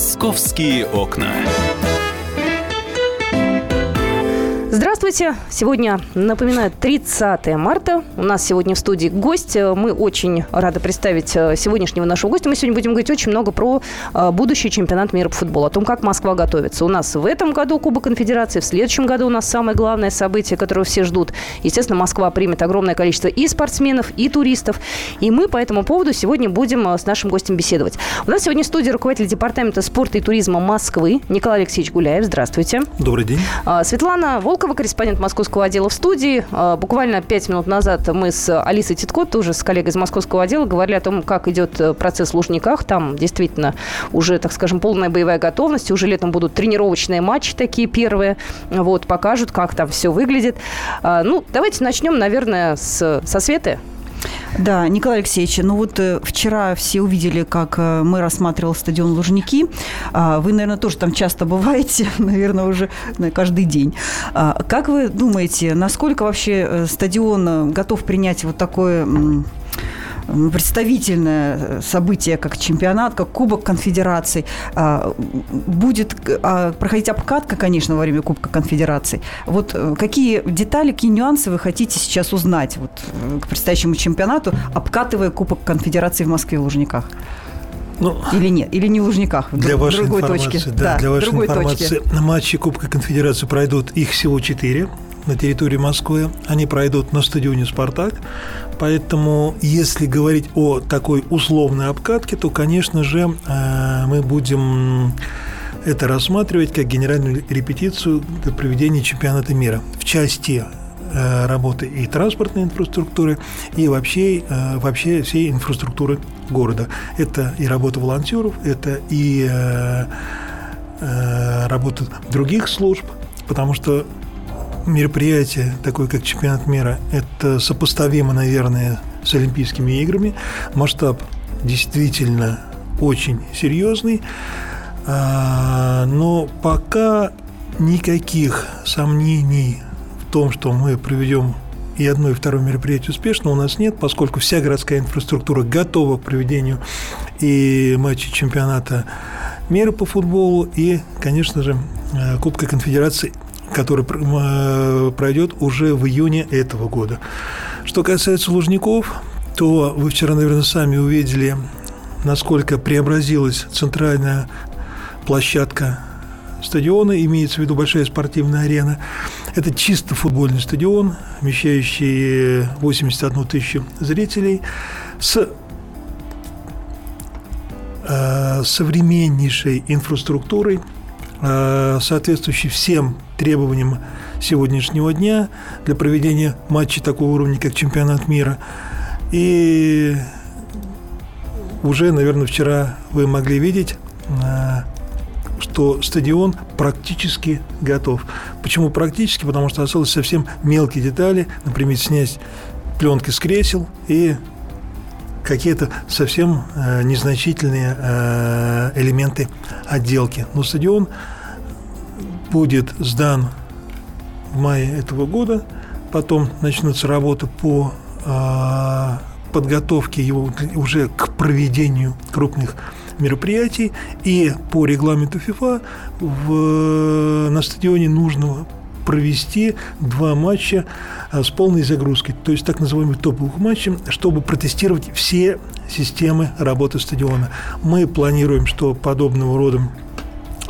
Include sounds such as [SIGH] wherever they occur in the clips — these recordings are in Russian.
Московские окна. Здравствуйте. Сегодня, напоминаю, 30 марта. У нас сегодня в студии гость. Мы очень рады представить э, сегодняшнего нашего гостя. Мы сегодня будем говорить очень много про э, будущий чемпионат мира по футболу, о том, как Москва готовится. У нас в этом году Кубок Конфедерации, в следующем году у нас самое главное событие, которое все ждут. Естественно, Москва примет огромное количество и спортсменов, и туристов. И мы по этому поводу сегодня будем э, с нашим гостем беседовать. У нас сегодня в студии руководитель департамента спорта и туризма Москвы Николай Алексеевич Гуляев. Здравствуйте. Добрый день. Светлана Волкова, корреспондент корреспондент московского отдела в студии. А, буквально пять минут назад мы с Алисой Титко, тоже с коллегой из московского отдела, говорили о том, как идет э, процесс в Лужниках. Там действительно уже, так скажем, полная боевая готовность. Уже летом будут тренировочные матчи такие первые. Вот, покажут, как там все выглядит. А, ну, давайте начнем, наверное, с, со Светы. Да, Николай Алексеевич, ну вот э, вчера все увидели, как э, мы рассматривал стадион Лужники. А, вы, наверное, тоже там часто бываете, [LAUGHS] наверное, уже каждый день. А, как вы думаете, насколько вообще э, стадион готов принять вот такое представительное событие, как чемпионат, как Кубок Конфедераций. А, будет а, проходить обкатка, конечно, во время Кубка Конфедераций. Вот э, какие детали, какие нюансы вы хотите сейчас узнать вот, э, к предстоящему чемпионату, обкатывая Кубок Конфедерации в Москве в Лужниках? Ну, или нет, или не в Лужниках, для в вашей другой точке. Да, да, для вашей информации, точке. на матче Кубка Конфедерации пройдут их всего четыре на территории Москвы. Они пройдут на стадионе «Спартак». Поэтому, если говорить о такой условной обкатке, то, конечно же, э, мы будем это рассматривать как генеральную репетицию для проведения чемпионата мира в части э, работы и транспортной инфраструктуры, и вообще, э, вообще всей инфраструктуры города. Это и работа волонтеров, это и работа других служб, потому что мероприятие, такое как чемпионат мира, это сопоставимо, наверное, с Олимпийскими играми. Масштаб действительно очень серьезный, а, но пока никаких сомнений в том, что мы проведем и одно, и второе мероприятие успешно у нас нет, поскольку вся городская инфраструктура готова к проведению и матчей чемпионата мира по футболу, и, конечно же, э, Кубка Конфедерации который э, пройдет уже в июне этого года. Что касается Лужников, то вы вчера, наверное, сами увидели, насколько преобразилась центральная площадка стадиона, имеется в виду большая спортивная арена. Это чисто футбольный стадион, вмещающий 81 тысячу зрителей, с э, современнейшей инфраструктурой, э, соответствующей всем требованиям сегодняшнего дня для проведения матчей такого уровня, как чемпионат мира. И уже, наверное, вчера вы могли видеть, а, что стадион практически готов. Почему практически? Потому что осталось совсем мелкие детали, например, снять пленки с кресел и какие-то совсем а, незначительные а, элементы отделки. Но стадион будет сдан в мае этого года. Потом начнутся работы по э, подготовке его уже к проведению крупных мероприятий. И по регламенту ФИФА в, на стадионе нужно провести два матча а, с полной загрузкой, то есть так называемых топовых матчей, чтобы протестировать все системы работы стадиона. Мы планируем, что подобного рода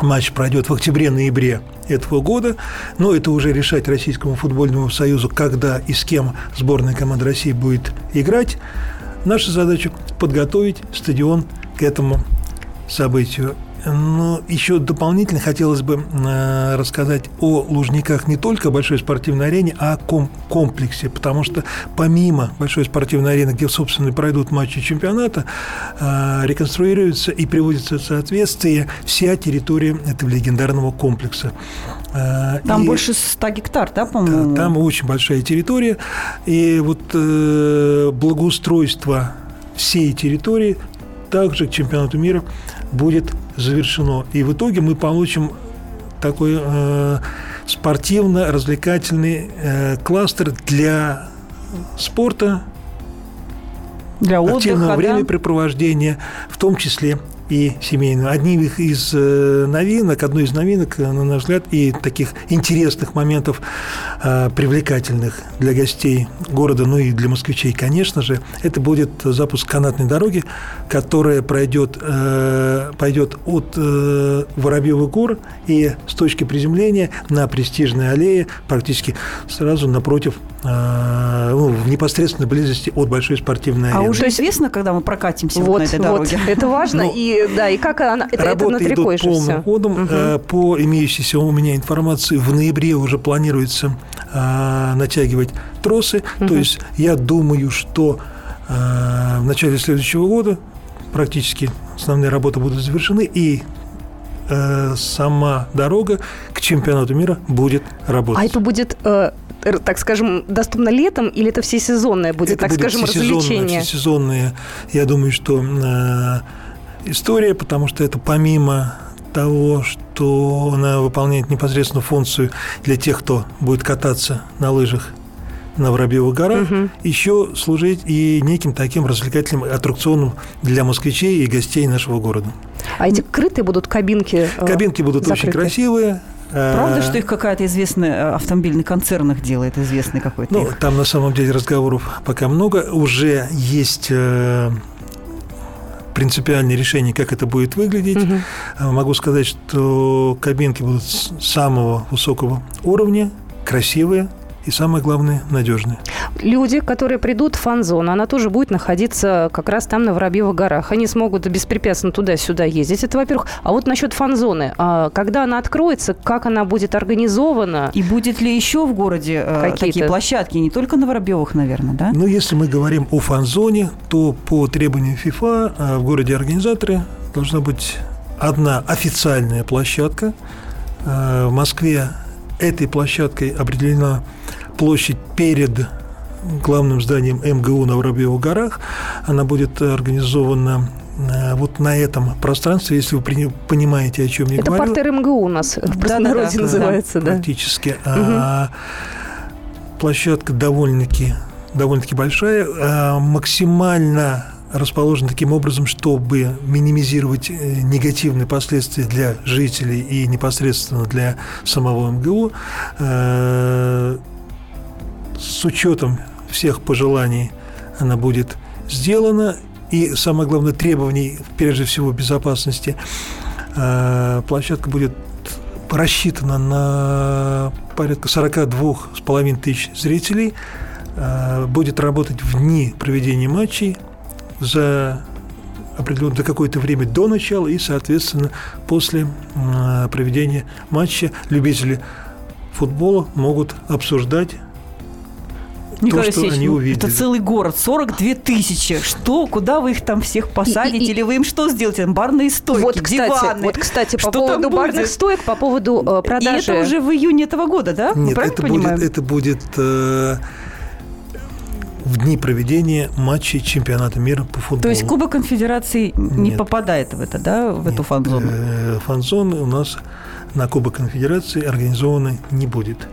матч пройдет в октябре-ноябре этого года, но это уже решать Российскому футбольному союзу, когда и с кем сборная команда России будет играть. Наша задача – подготовить стадион к этому событию. Но еще дополнительно хотелось бы э, рассказать о Лужниках не только о большой спортивной арене, а о комплексе, потому что помимо большой спортивной арены, где, собственно, пройдут матчи чемпионата, э, реконструируется и приводится в соответствие вся территория этого легендарного комплекса. Э, там и, больше 100 гектар, да, по-моему? Да, там очень большая территория. И вот благоустройство всей территории также к чемпионату мира будет завершено. И в итоге мы получим такой э, спортивно-развлекательный э, кластер для спорта, для отдыха, активного времяпрепровождения, да? в том числе и семейным. Одним из э, новинок, одной из новинок, на наш взгляд, и таких интересных моментов, э, привлекательных для гостей города, ну и для москвичей, конечно же, это будет запуск канатной дороги, которая пройдет, э, пойдет от Воробьевых гор и с точки приземления на престижной аллее практически сразу напротив ну, в непосредственной близости от большой спортивной а арены. А уже известно, когда мы прокатимся вот, вот на этой дороге? Вот, [LAUGHS] это важно. Ну, и, да, и как она, это, Работы это идут полным ходом. Угу. По имеющейся у меня информации, в ноябре уже планируется а, натягивать тросы. Угу. То есть я думаю, что а, в начале следующего года практически основные работы будут завершены, и э, сама дорога к чемпионату мира будет работать. А это будет э, так скажем, доступно летом, или это всесезонное будет, это так будет скажем, развлечение? Всесезонные, я думаю, что э, история, потому что это помимо того, что она выполняет непосредственно функцию для тех, кто будет кататься на лыжах на Воробьевых горах, угу. еще служить и неким таким развлекательным аттракционом для москвичей и гостей нашего города. А эти крытые будут кабинки? Э, кабинки будут закрыты. очень красивые, Правда, э, что их какая-то известная э, автомобильный концерн их делает, известный какой-то? Ну, их? там на самом деле разговоров пока много. Уже есть э, принципиальное решение, как это будет выглядеть. Угу. Могу сказать, что кабинки будут самого высокого уровня, красивые, и самое главное, надежные. Люди, которые придут в фан-зону, она тоже будет находиться как раз там на Воробьевых горах. Они смогут беспрепятственно туда-сюда ездить. Это, во-первых. А вот насчет фан-зоны. А когда она откроется, как она будет организована? И будет ли еще в городе э, такие площадки, не только на Воробьевых, наверное, да? Ну, если мы говорим о фан-зоне, то по требованиям ФИФА э, в городе организаторы должна быть одна официальная площадка. Э, в Москве этой площадкой определена площадь перед главным зданием МГУ на Воробьевых горах. Она будет организована э, вот на этом пространстве, если вы понимаете, о чем я Это говорю. Это портер МГУ у нас в простонародье да, называется, да? Практически. Угу. А, площадка довольно-таки довольно-таки большая, а, максимально расположен таким образом, чтобы минимизировать э, негативные последствия для жителей и непосредственно для самого МГУ. Э, с учетом всех пожеланий она будет сделана. И самое главное, требований, прежде всего, безопасности. Э, площадка будет рассчитана на порядка 42,5 тысяч зрителей. Будет работать в дни проведения матчей – за определенное за какое-то время до начала и, соответственно, после проведения матча любители футбола могут обсуждать Николай то, что они увидели. Это целый город, 42 тысячи. Что, куда вы их там всех посадите? И, и, или вы им что сделаете? Барные стойки, вот, кстати, диваны. Вот, кстати, по что поводу барных стоек, по поводу э, продажи. И это уже в июне этого года, да? Нет, это будет, это будет э, в дни проведения матчей чемпионата мира по футболу. То есть Кубок Конфедерации не Нет. попадает в это, да, в Нет. эту фан-зону? Э, фан-зоны у нас на Кубок Конфедерации организованы не будет.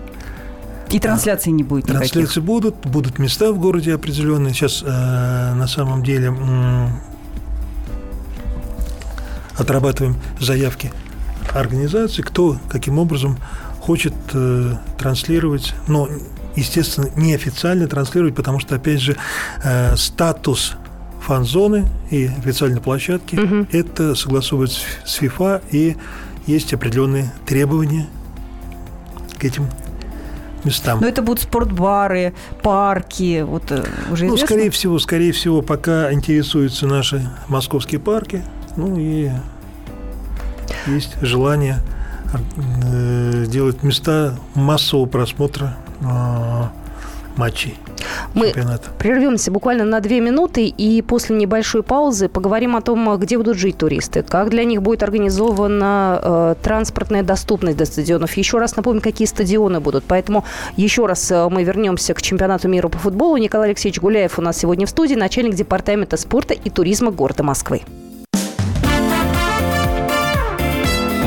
И трансляции не будет никаких? Трансляции будут, будут места в городе определенные. Сейчас э, на самом деле э, отрабатываем заявки организации, кто каким образом хочет э, транслировать, но естественно, неофициально транслировать, потому что, опять же, э, статус фан-зоны и официальной площадки угу. это согласовывается с ФИФА, и есть определенные требования к этим местам. Но это будут спортбары, парки, вот э, уже Ну, скорее всего, скорее всего, пока интересуются наши московские парки, ну и есть желание э, делать места массового просмотра матчей. Мы чемпионата. прервемся буквально на две минуты и после небольшой паузы поговорим о том, где будут жить туристы, как для них будет организована э, транспортная доступность до стадионов. Еще раз напомню, какие стадионы будут. Поэтому еще раз э, мы вернемся к чемпионату мира по футболу. Николай Алексеевич Гуляев у нас сегодня в студии, начальник департамента спорта и туризма города Москвы.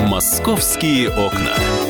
Московские окна.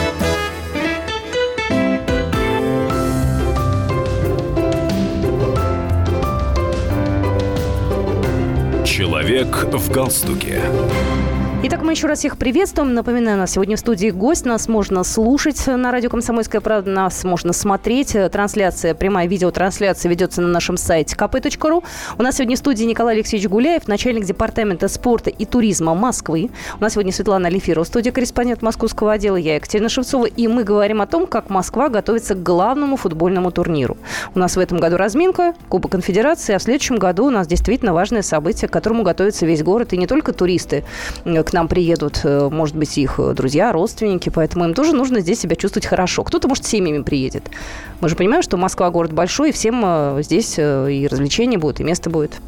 Человек в галстуке. Итак, мы еще раз всех приветствуем. Напоминаю, у нас сегодня в студии гость. Нас можно слушать на радио «Комсомольская правда», нас можно смотреть. Трансляция, прямая видеотрансляция ведется на нашем сайте kp.ru. У нас сегодня в студии Николай Алексеевич Гуляев, начальник департамента спорта и туризма Москвы. У нас сегодня Светлана Алифирова, студия корреспондент московского отдела, я Екатерина Шевцова. И мы говорим о том, как Москва готовится к главному футбольному турниру. У нас в этом году разминка, Кубок Конфедерации, а в следующем году у нас действительно важное событие, к которому готовится весь город, и не только туристы к нам приедут, э, может быть, их друзья, родственники, поэтому им тоже нужно здесь себя чувствовать хорошо. Кто-то, может, семьями приедет. Мы же понимаем, что Москва город большой, и всем э, здесь э, и развлечения будут, и место будет.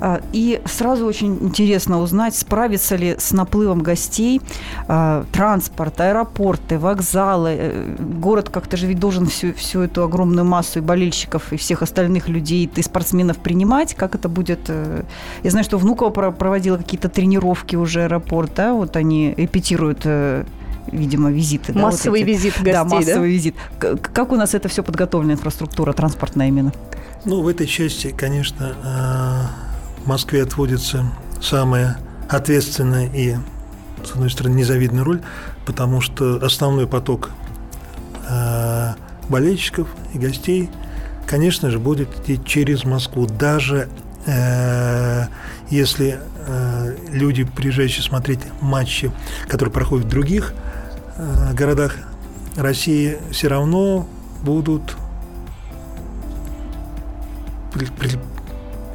А, и сразу очень интересно узнать, справится ли с наплывом гостей а, транспорт, аэропорты, вокзалы. Э, город как-то же ведь должен всю, всю эту огромную массу и болельщиков, и всех остальных людей, и спортсменов принимать. Как это будет? Э, я знаю, что Внуково проводила какие-то тренировки уже аэропорт, да, вот они репетируют э, видимо, визиты. Массовый да, вот визит гостей, да? массовый да? визит. Как у нас это все подготовлена инфраструктура транспортная именно? Ну, в этой части, конечно, Москве отводится самая ответственная и, с одной стороны, незавидная роль, потому что основной поток э, болельщиков и гостей, конечно же, будет идти через Москву. Даже э, если э, люди, приезжающие смотреть матчи, которые проходят в других э, городах России, все равно будут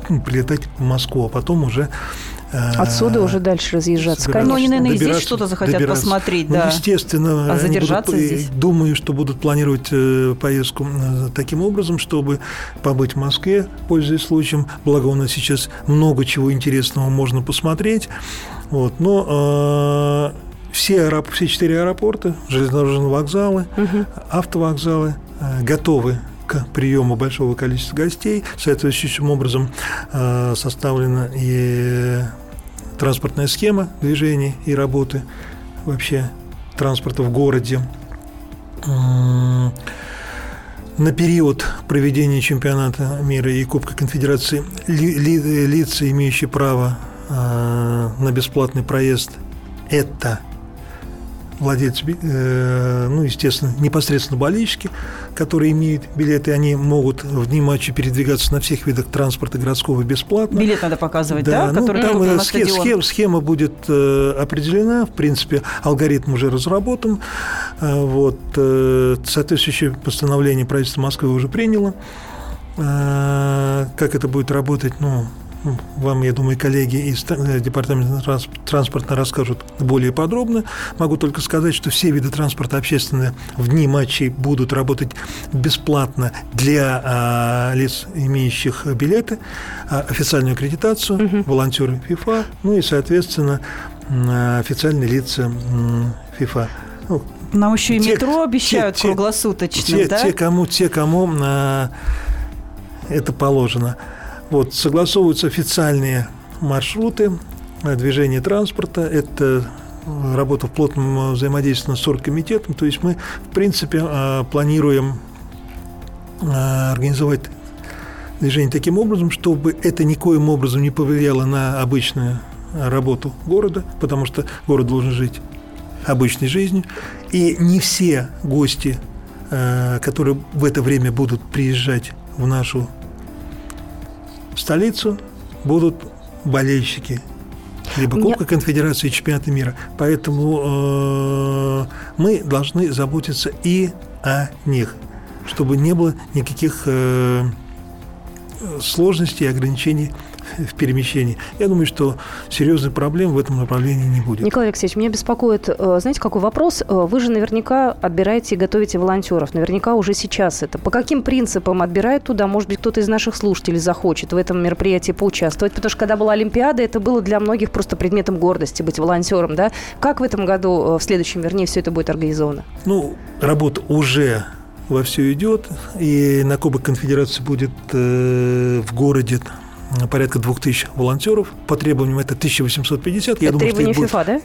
прилетать в Москву, а потом уже э, Отсюда уже дальше разъезжаться. Ну, они, наверное, и здесь что-то захотят посмотреть, ну, да. естественно. А задержаться будут, здесь? Думаю, что будут планировать э, поездку э, таким образом, чтобы побыть в Москве, пользуясь случаем. Благо, у нас сейчас много чего интересного можно посмотреть. Вот. Но все, аэроп... все четыре аэропорта, железнодорожные вокзалы, угу. автовокзалы готовы к приему большого количества гостей. Соответствующим образом э, составлена и транспортная схема движения и работы вообще транспорта в городе. На период проведения чемпионата мира и Кубка Конфедерации ли, ли, лица, имеющие право э, на бесплатный проезд, это владельцы, э, ну, естественно, непосредственно болельщики, которые имеют билеты, они могут в дни матча передвигаться на всех видах транспорта городского бесплатно. Билет надо показывать, да? да? Который ну, там на схем, схема, схема будет э, определена, в принципе, алгоритм уже разработан. Э, вот, э, соответствующее постановление правительства Москвы уже приняло. Э, как это будет работать, ну, вам, я думаю, коллеги из э, Департамента транспорта расскажут более подробно. Могу только сказать, что все виды транспорта общественные в дни матчей будут работать бесплатно для а, лиц, имеющих билеты, а, официальную аккредитацию, угу. волонтеры ФИФА, ну и, соответственно, официальные лица ФИФА. Ну, Нам еще и те, метро обещают те, круглосуточно, те, да? Те, кому, те, кому а, это положено. Вот, согласовываются официальные маршруты движения транспорта. Это работа в плотном взаимодействии с оргкомитетом. То есть мы, в принципе, планируем организовать движение таким образом, чтобы это никоим образом не повлияло на обычную работу города, потому что город должен жить обычной жизнью. И не все гости, которые в это время будут приезжать в нашу в столицу будут болельщики либо Кубка Конфедерации и Чемпионата мира. Поэтому э, мы должны заботиться и о них, чтобы не было никаких э, сложностей и ограничений [LAUGHS] в перемещении. Я думаю, что серьезных проблем в этом направлении не будет. Николай Алексеевич, меня беспокоит, э, знаете, какой вопрос? Э, вы же наверняка отбираете и готовите волонтеров. Наверняка уже сейчас это. По каким принципам отбирают туда? Может быть, кто-то из наших слушателей захочет в этом мероприятии поучаствовать? Потому что когда была Олимпиада, это было для многих просто предметом гордости быть волонтером, да? Как в этом году, э, в следующем, вернее, все это будет организовано? Ну, работа уже вовсю идет, и на Кубок Конфедерации будет э, в городе порядка 2000 волонтеров. По требованиям это 1850. Я это думаю, требования будет... ФИФА, да?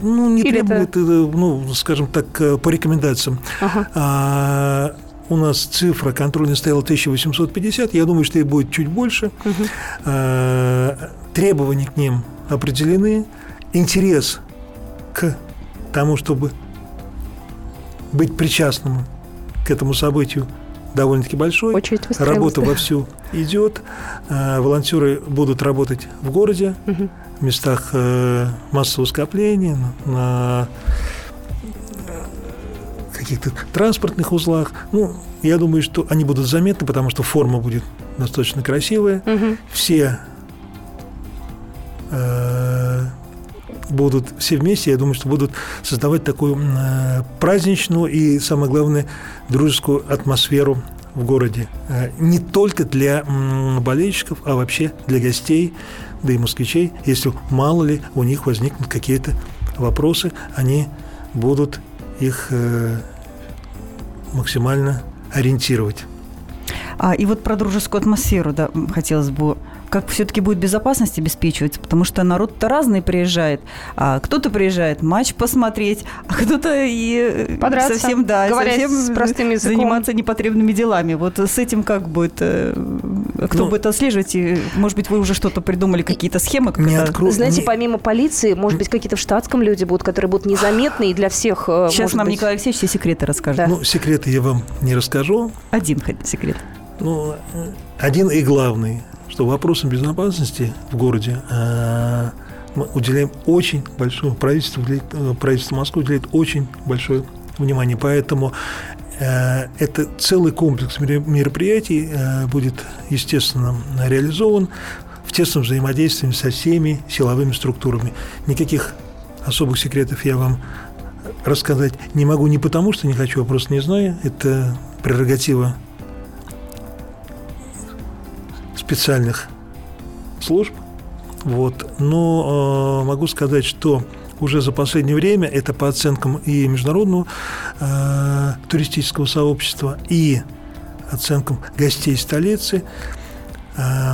Ну, не Или требует, это... ну, скажем так, э, по рекомендациям. Ага. А, у нас цифра контрольная стояла 1850. Я думаю, что их будет чуть больше. Угу. А, требования к ним определены. Интерес к тому, чтобы быть причастным к этому событию довольно-таки большой. Очередь Работа вовсю идет. А, волонтеры будут работать в городе, угу. в местах э, массового скопления, на каких-то транспортных узлах. Ну, я думаю, что они будут заметны, потому что форма будет достаточно красивая. Угу. Все э, будут все вместе, я думаю, что будут создавать такую э, праздничную и, самое главное, дружескую атмосферу в городе. Э, не только для болельщиков, а вообще для гостей, да и москвичей. Если мало ли у них возникнут какие-то вопросы, они будут их э, максимально ориентировать. А, и вот про дружескую атмосферу, да, хотелось бы как все-таки будет безопасность обеспечиваться, потому что народ-то разный приезжает. А кто-то приезжает матч посмотреть, а кто-то и э, Подраться, совсем, да, совсем с простым языком. заниматься непотребными делами. Вот с этим как будет, э, кто ну, будет отслеживать? И, может быть, вы уже что-то придумали, какие-то схемы? Как не это... откру... Знаете, не... помимо полиции, может быть, какие-то в штатском люди будут, которые будут незаметны и для всех. Э, Сейчас нам быть... Николай Алексеевич все секреты расскажет. Да. Ну, секреты я вам не расскажу. Один секрет. Ну, один и главный – что вопросам безопасности в городе э, мы уделяем очень большое, правительство, э, правительство Москвы уделяет очень большое внимание. Поэтому э, это целый комплекс мероприятий будет, естественно, реализован в тесном взаимодействии со всеми силовыми структурами. Никаких особых секретов я вам рассказать не могу не потому, что не хочу, а просто не знаю. Это прерогатива специальных служб. Вот. Но э, могу сказать, что уже за последнее время, это по оценкам и международного э, туристического сообщества, и оценкам гостей столицы,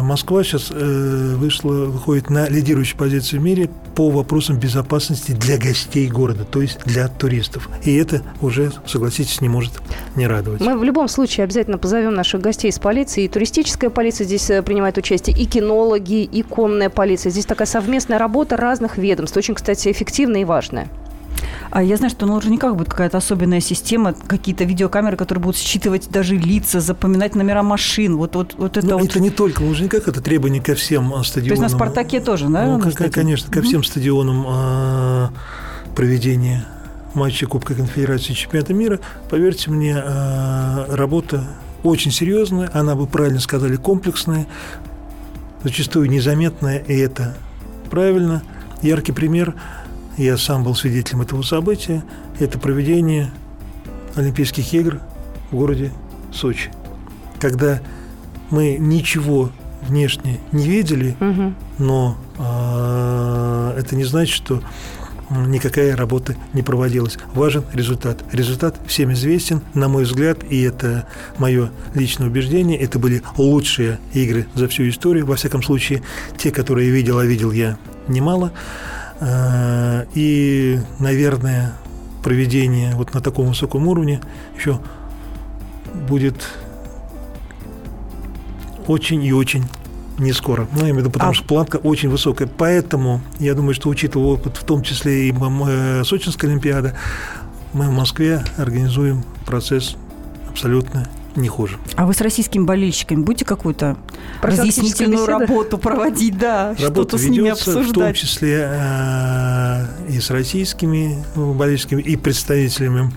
Москва сейчас э, вышла, выходит на лидирующую позицию в мире по вопросам безопасности для гостей города, то есть для туристов. И это уже, согласитесь, не может не радовать. Мы в любом случае обязательно позовем наших гостей из полиции. И туристическая полиция здесь э, принимает участие, и кинологи, и конная полиция. Здесь такая совместная работа разных ведомств. Очень, кстати, эффективная и важная. А я знаю, что наверняка будет какая-то особенная система, какие-то видеокамеры, которые будут считывать даже лица, запоминать номера машин. Вот, вот, вот это, ну, вот. это не только в Лужниках, это требование ко всем стадионам. То есть на «Спартаке» тоже, да? Ну, как, конечно, ко всем стадионам а, проведения матча Кубка Конфедерации Чемпионата мира. Поверьте мне, а, работа очень серьезная, она, бы правильно сказали, комплексная, зачастую незаметная, и это правильно. Яркий пример – я сам был свидетелем этого события. Это проведение Олимпийских игр в городе Сочи. Когда мы ничего внешне не видели, угу. но э, это не значит, что никакая работа не проводилась. Важен результат. Результат всем известен, на мой взгляд, и это мое личное убеждение. Это были лучшие игры за всю историю. Во всяком случае, те, которые я видел, а видел я немало. Э, и, наверное, проведение вот на таком высоком уровне еще будет очень и очень не скоро. Ну, я имею в виду, потому а... что планка очень высокая. Поэтому, я думаю, что, учитывая опыт, в том числе и э, Сочинская Олимпиада, мы в Москве организуем процесс абсолютно не хуже. А вы с российскими болельщиками будете какую-то разъяснительную беседа? работу проводить, да, что-то с ними обсуждать? в том числе э, и с российскими болельщиками, и представителями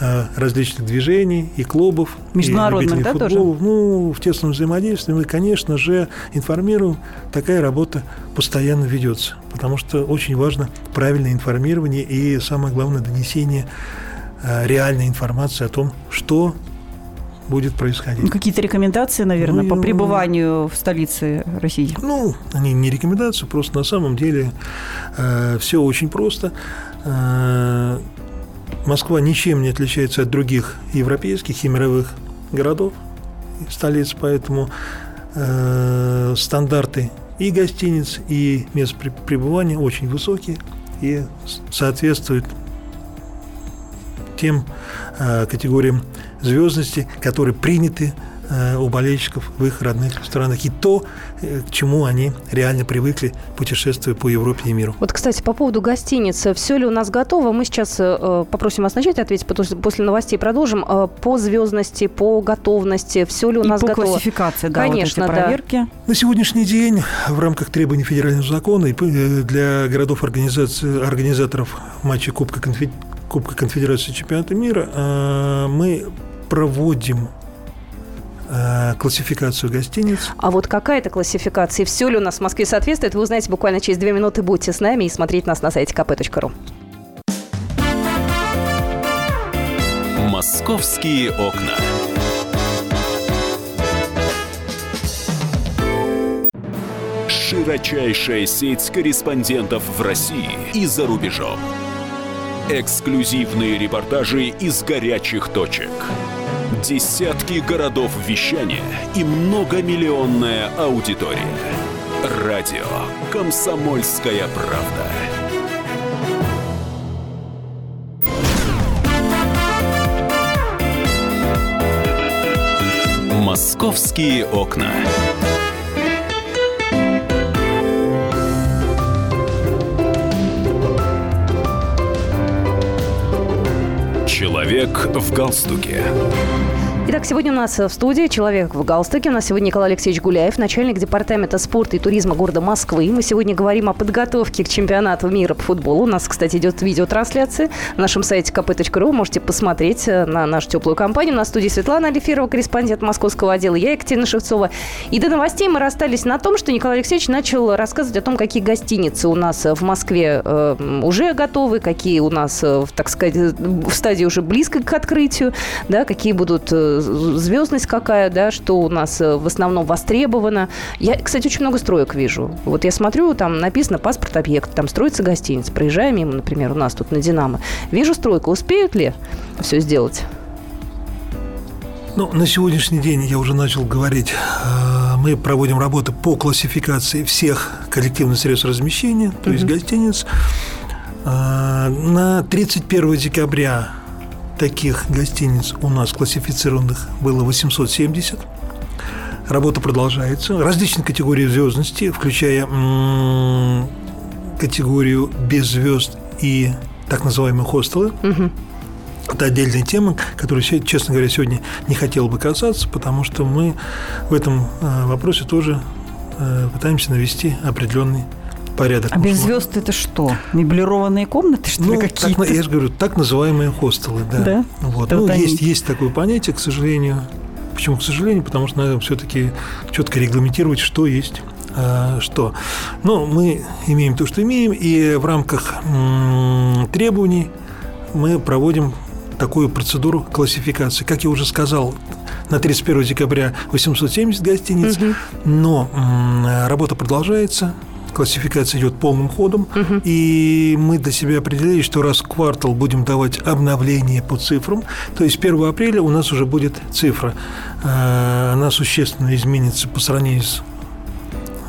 а, различных движений, и клубов, Международных, и да, футбола. тоже? Ну, в тесном взаимодействии мы, конечно же, информируем. Такая работа постоянно ведется, потому что очень важно правильное информирование и, самое главное, донесение реальной информации о том, что будет происходить. Ну, Какие-то рекомендации, наверное, Ну, по пребыванию в столице России? Ну, они не рекомендации, просто на самом деле все очень просто. Э, Москва ничем не отличается от других европейских и мировых городов, столиц, поэтому э, стандарты и гостиниц, и мест пребывания очень высокие и соответствуют тем э, категориям звездности, которые приняты э, у болельщиков в их родных странах. И то, э, к чему они реально привыкли, путешествуя по Европе и миру. Вот, кстати, по поводу гостиницы. Все ли у нас готово? Мы сейчас э, попросим вас начать ответить, потому что после новостей продолжим. По звездности, по готовности, все ли у И нас по готово? классификации, да, Конечно, вот да. эти проверки. На сегодняшний день в рамках требований федерального закона и для городов организации, организаторов матча Кубка, Конфе- Кубка Конфедерации Чемпионата мира мы проводим э, классификацию гостиниц. А вот какая это классификация? Все ли у нас в Москве соответствует? Вы узнаете буквально через две минуты. Будьте с нами и смотрите нас на сайте kp.ru. Московские окна. Широчайшая сеть корреспондентов в России и за рубежом. Эксклюзивные репортажи из горячих точек. Десятки городов вещания и многомиллионная аудитория. Радио «Комсомольская правда». «Московские окна». Человек в галстуке. Итак, сегодня у нас в студии человек в галстуке. У нас сегодня Николай Алексеевич Гуляев, начальник департамента спорта и туризма города Москвы. Мы сегодня говорим о подготовке к чемпионату мира по футболу. У нас, кстати, идет видеотрансляция на нашем сайте kp.ru. Можете посмотреть э, на нашу теплую компанию. На студии Светлана Алиферова, корреспондент московского отдела. Я Екатерина Шевцова. И до новостей мы расстались на том, что Николай Алексеевич начал рассказывать о том, какие гостиницы у нас в Москве э, уже готовы, какие у нас, э, так сказать, в стадии уже близко к открытию, да, какие будут э, звездность какая, да, что у нас э, в основном востребовано. Я, кстати, очень много строек вижу. Вот я смотрю, там написано паспорт объект, там строится гостиница. Проезжаю мимо, например, у нас тут на Динамо. Вижу стройку. Успеют ли все сделать? Ну, на сегодняшний день, я уже начал говорить, э, мы проводим работы по классификации всех коллективных средств размещения, то есть гостиниц. Э, На 31 декабря таких гостиниц у нас классифицированных было 870. Работа продолжается. Различные категории звездности, включая м, категорию без звезд и так называемые хостелы. Это отдельная тема, которую, честно говоря, сегодня не хотел бы касаться, потому что мы в этом э, вопросе тоже э, пытаемся навести определенный порядок. А без звезд это что? Меблированные комнаты, что ли, ну, так, какие-то? я же говорю, так называемые хостелы, да. Да? Вот. Ну, есть, есть такое понятие, к сожалению. Почему, к сожалению? Потому что надо все-таки четко регламентировать, что есть а, что. Но мы имеем то, что имеем, и в рамках требований мы проводим такую процедуру классификации. Как я уже сказал, на 31 декабря 870 гостиниц, но м, работа продолжается, классификация идет полным ходом, и мы для себя определили, что раз в квартал будем давать обновление по цифрам, то есть 1 апреля у нас уже будет цифра. Э, Она существенно изменится по сравнению с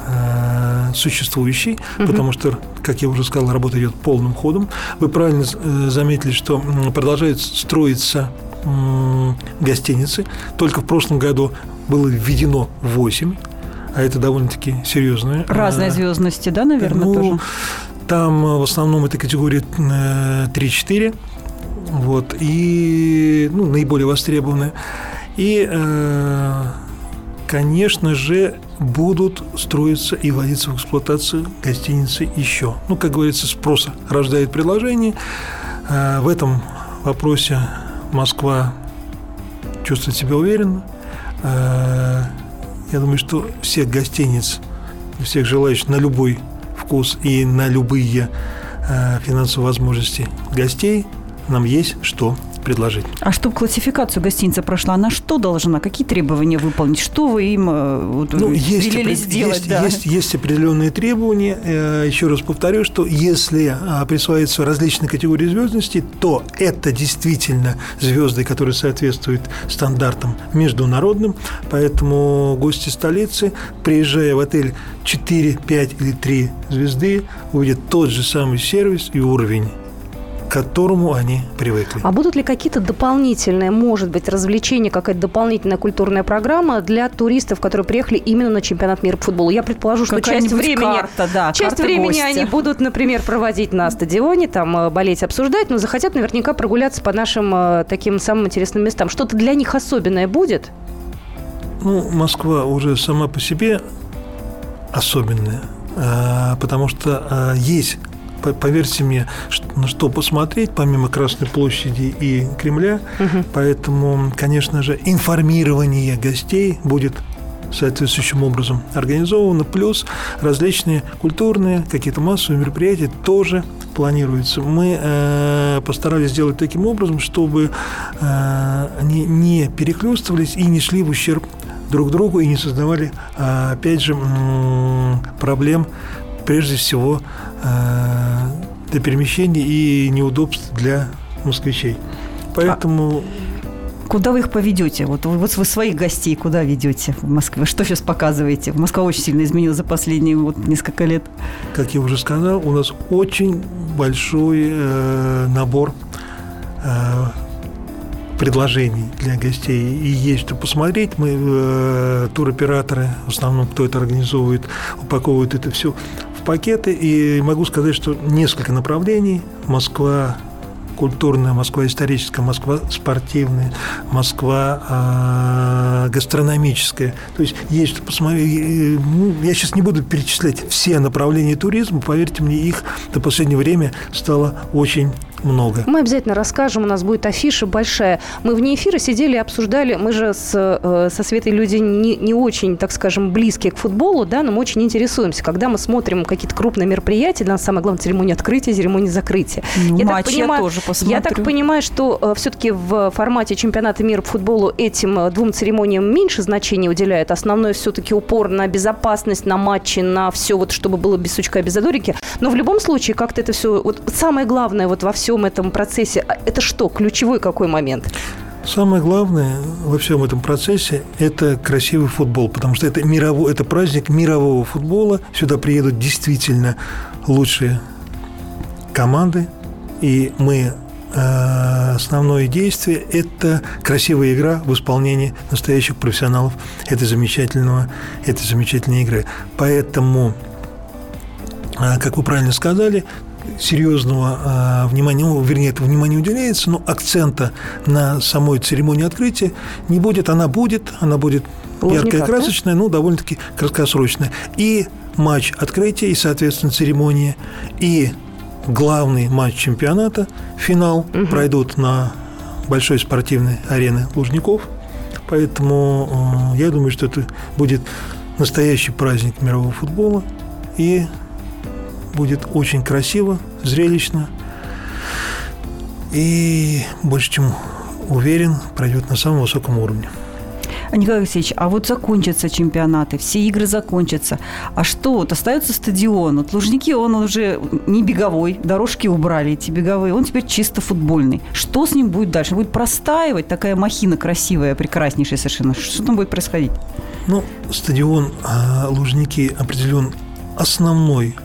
э, существующей, потому что, как я уже сказал, работа идет полным ходом. Вы правильно э, заметили, что продолжает строиться гостиницы. Только в прошлом году было введено 8, а это довольно-таки серьезное. Разные э, звездности, да, наверное, ну, тоже? Там э, в основном это категория э, 3-4, вот, и ну, наиболее востребованная. И э, конечно же, будут строиться и вводиться в эксплуатацию гостиницы еще. Ну, как говорится, спроса рождает предложение. В этом вопросе Москва чувствует себя уверенно. Я думаю, что всех гостиниц, всех желающих на любой вкус и на любые финансовые возможности гостей нам есть что предложить. А чтобы классификацию гостиница прошла, она что должна, какие требования выполнить? Что вы им э, вот, ну, есть, велели сделать? Есть, да? есть, есть определенные требования. Э, еще раз повторю, что если а, присваиваются различные категории звездности, то это действительно звезды, которые соответствуют стандартам международным. Поэтому гости столицы, приезжая в отель 4, 5 или 3 звезды, увидят тот же самый сервис и уровень к которому они привыкли. А будут ли какие-то дополнительные, может быть, развлечения, какая-то дополнительная культурная программа для туристов, которые приехали именно на чемпионат мира по футболу? Я предположу, что часть времени, карта, да, часть времени гостя. они будут, например, проводить на стадионе, там э, болеть, обсуждать, но захотят наверняка прогуляться по нашим э, таким самым интересным местам. Что-то для них особенное будет? Ну, Москва уже сама по себе особенная, а, потому что есть поверьте мне, на что посмотреть, помимо Красной площади и Кремля. Угу. Поэтому, конечно же, информирование гостей будет соответствующим образом организовано, плюс различные культурные, какие-то массовые мероприятия тоже планируются. Мы э, постарались сделать таким образом, чтобы э, они не перехлестывались и не шли в ущерб друг другу и не создавали, э, опять же, проблем прежде всего для перемещения и неудобств для москвичей. Поэтому... А куда вы их поведете? Вот, вот вы своих гостей куда ведете в Москве? Что сейчас показываете? Москва очень сильно изменилась за последние вот несколько лет. Как я уже сказал, у нас очень большой э, набор э, предложений для гостей. И есть что посмотреть. Мы, э, туроператоры, в основном, кто это организовывает, упаковывают это все в пакеты. И могу сказать, что несколько направлений. Москва культурная, Москва историческая, Москва спортивная, Москва э, гастрономическая. То есть есть что посмотреть. Ну, я сейчас не буду перечислять все направления туризма, поверьте мне, их до последнего время стало очень много. Мы обязательно расскажем, у нас будет афиша большая. Мы вне эфира сидели и обсуждали, мы же с, э, со Светой люди не, не очень, так скажем, близкие к футболу, да, но мы очень интересуемся. Когда мы смотрим какие-то крупные мероприятия, для нас самое главное церемония открытия, церемония закрытия. Ну, я, матч так понимаю, я тоже посмотрю. Я так понимаю, что э, все-таки в формате чемпионата мира по футболу этим э, двум церемониям меньше значения уделяют. Основной все-таки упор на безопасность, на матчи, на все, вот, чтобы было без сучка, без задорики. Но в любом случае, как-то это все, вот самое главное вот во всем всем этом процессе, а это что, ключевой какой момент? Самое главное во всем этом процессе – это красивый футбол, потому что это, мировой, это праздник мирового футбола. Сюда приедут действительно лучшие команды, и мы э, основное действие – это красивая игра в исполнении настоящих профессионалов этой, замечательного, этой замечательной игры. Поэтому, э, как вы правильно сказали, серьезного э, внимания, ну, вернее, это внимание уделяется, но акцента на самой церемонии открытия не будет. Она будет, она будет яркая, красочная, да? ну, довольно-таки краткосрочная. И матч открытия, и, соответственно, церемония, и главный матч чемпионата, финал, угу. пройдут на большой спортивной арене Лужников. Поэтому э, я думаю, что это будет настоящий праздник мирового футбола. И будет очень красиво, зрелищно. И больше чем уверен, пройдет на самом высоком уровне. Николай Алексеевич, а вот закончатся чемпионаты, все игры закончатся. А что, вот остается стадион? Вот Лужники, он уже не беговой, дорожки убрали эти беговые, он теперь чисто футбольный. Что с ним будет дальше? Будет простаивать такая махина красивая, прекраснейшая совершенно. Что там будет происходить? Ну, стадион а, Лужники определен основной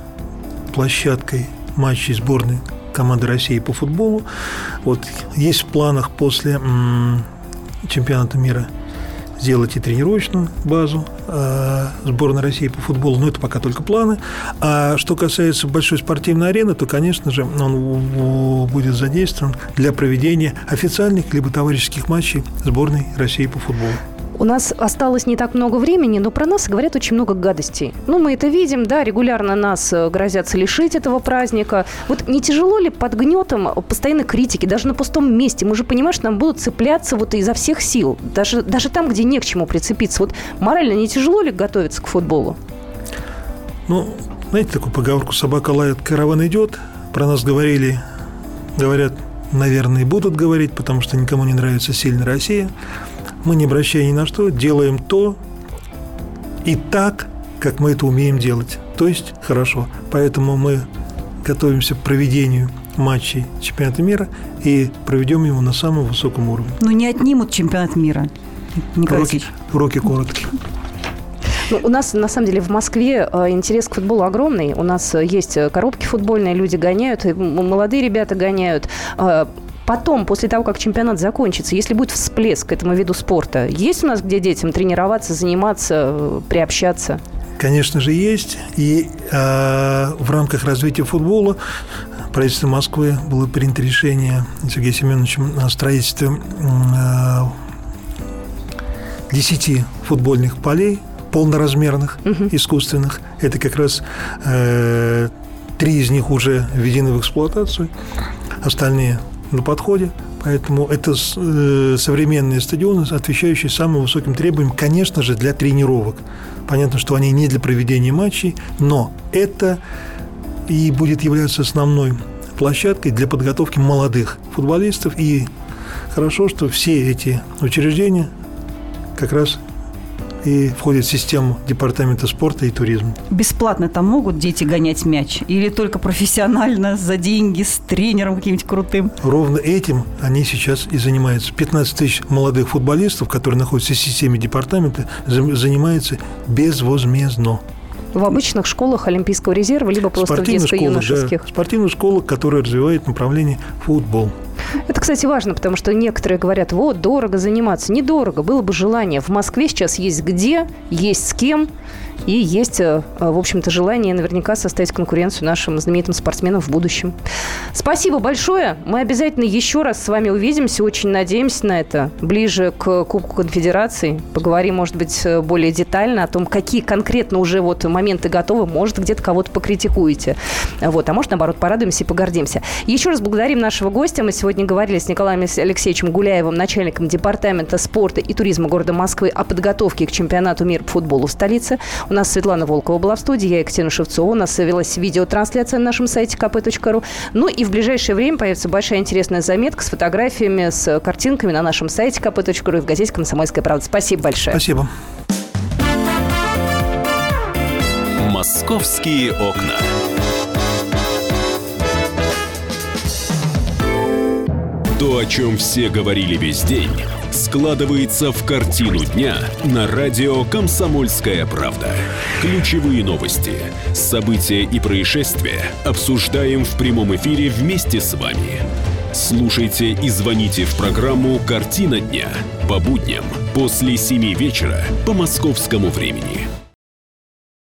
площадкой матчей сборной команды России по футболу. Вот есть в планах после чемпионата мира сделать и тренировочную базу э, сборной России по футболу, но это пока только планы. А что касается большой спортивной арены, то, конечно же, он будет задействован для проведения официальных либо товарищеских матчей сборной России по футболу. У нас осталось не так много времени, но про нас говорят очень много гадостей. Ну, мы это видим, да, регулярно нас э, грозятся лишить этого праздника. Вот не тяжело ли под гнетом постоянной критики, даже на пустом месте? Мы же понимаем, что нам будут цепляться вот изо всех сил, даже, даже там, где не к чему прицепиться. Вот морально не тяжело ли готовиться к футболу? Ну, знаете такую поговорку «собака лает, караван идет». Про нас говорили, говорят, наверное, и будут говорить, потому что никому не нравится сильная Россия. Мы, не обращая ни на что, делаем то и так, как мы это умеем делать. То есть хорошо. Поэтому мы готовимся к проведению матчей чемпионата мира и проведем его на самом высоком уровне. Но не отнимут чемпионат мира. Николай уроки, уроки короткие. Ну, у нас, на самом деле, в Москве э, интерес к футболу огромный. У нас э, есть э, коробки футбольные, люди гоняют, молодые ребята гоняют. Потом, после того, как чемпионат закончится, если будет всплеск к этому виду спорта, есть у нас где детям тренироваться, заниматься, приобщаться? Конечно же, есть. И э, в рамках развития футбола правительство Москвы было принято решение Сергеем Семеновичем о строительстве э, 10 футбольных полей полноразмерных, угу. искусственных. Это как раз э, три из них уже введены в эксплуатацию, остальные на подходе. Поэтому это э, современные стадионы, отвечающие самым высоким требованиям, конечно же, для тренировок. Понятно, что они не для проведения матчей, но это и будет являться основной площадкой для подготовки молодых футболистов. И хорошо, что все эти учреждения как раз и входит в систему департамента спорта и туризма. Бесплатно там могут дети гонять мяч? Или только профессионально, за деньги, с тренером каким-нибудь крутым? Ровно этим они сейчас и занимаются. 15 тысяч молодых футболистов, которые находятся в системе департамента, занимаются безвозмездно в обычных школах Олимпийского резерва, либо просто в детско-юношеских. Да, спортивная школа, которая развивает направление футбол. Это, кстати, важно, потому что некоторые говорят, вот, дорого заниматься. Недорого, было бы желание. В Москве сейчас есть где, есть с кем, и есть, э, в общем-то, желание наверняка составить конкуренцию нашим знаменитым спортсменам в будущем. Спасибо большое. Мы обязательно еще раз с вами увидимся. Очень надеемся на это. Ближе к Кубку Конфедерации. Поговорим, может быть, э, более детально о том, какие конкретно уже вот моменты готовы. Может, где-то кого-то покритикуете. Вот. А может, наоборот, порадуемся и погордимся. Еще раз благодарим нашего гостя. Мы сегодня говорили с Николаем Алексеевичем Гуляевым, начальником департамента спорта и туризма города Москвы о подготовке к чемпионату мира по футболу в столице. У нас Светлана Волкова была в студии, я Екатерина Шевцова. У нас велась видеотрансляция на нашем сайте kp.ru. Ну и в ближайшее время появится большая интересная заметка с фотографиями, с картинками на нашем сайте kp.ru и в газете «Комсомольская правда». Спасибо большое. Спасибо. «Московские окна». То, о чем все говорили весь день – складывается в картину дня на радио «Комсомольская правда». Ключевые новости, события и происшествия обсуждаем в прямом эфире вместе с вами. Слушайте и звоните в программу «Картина дня» по будням после 7 вечера по московскому времени.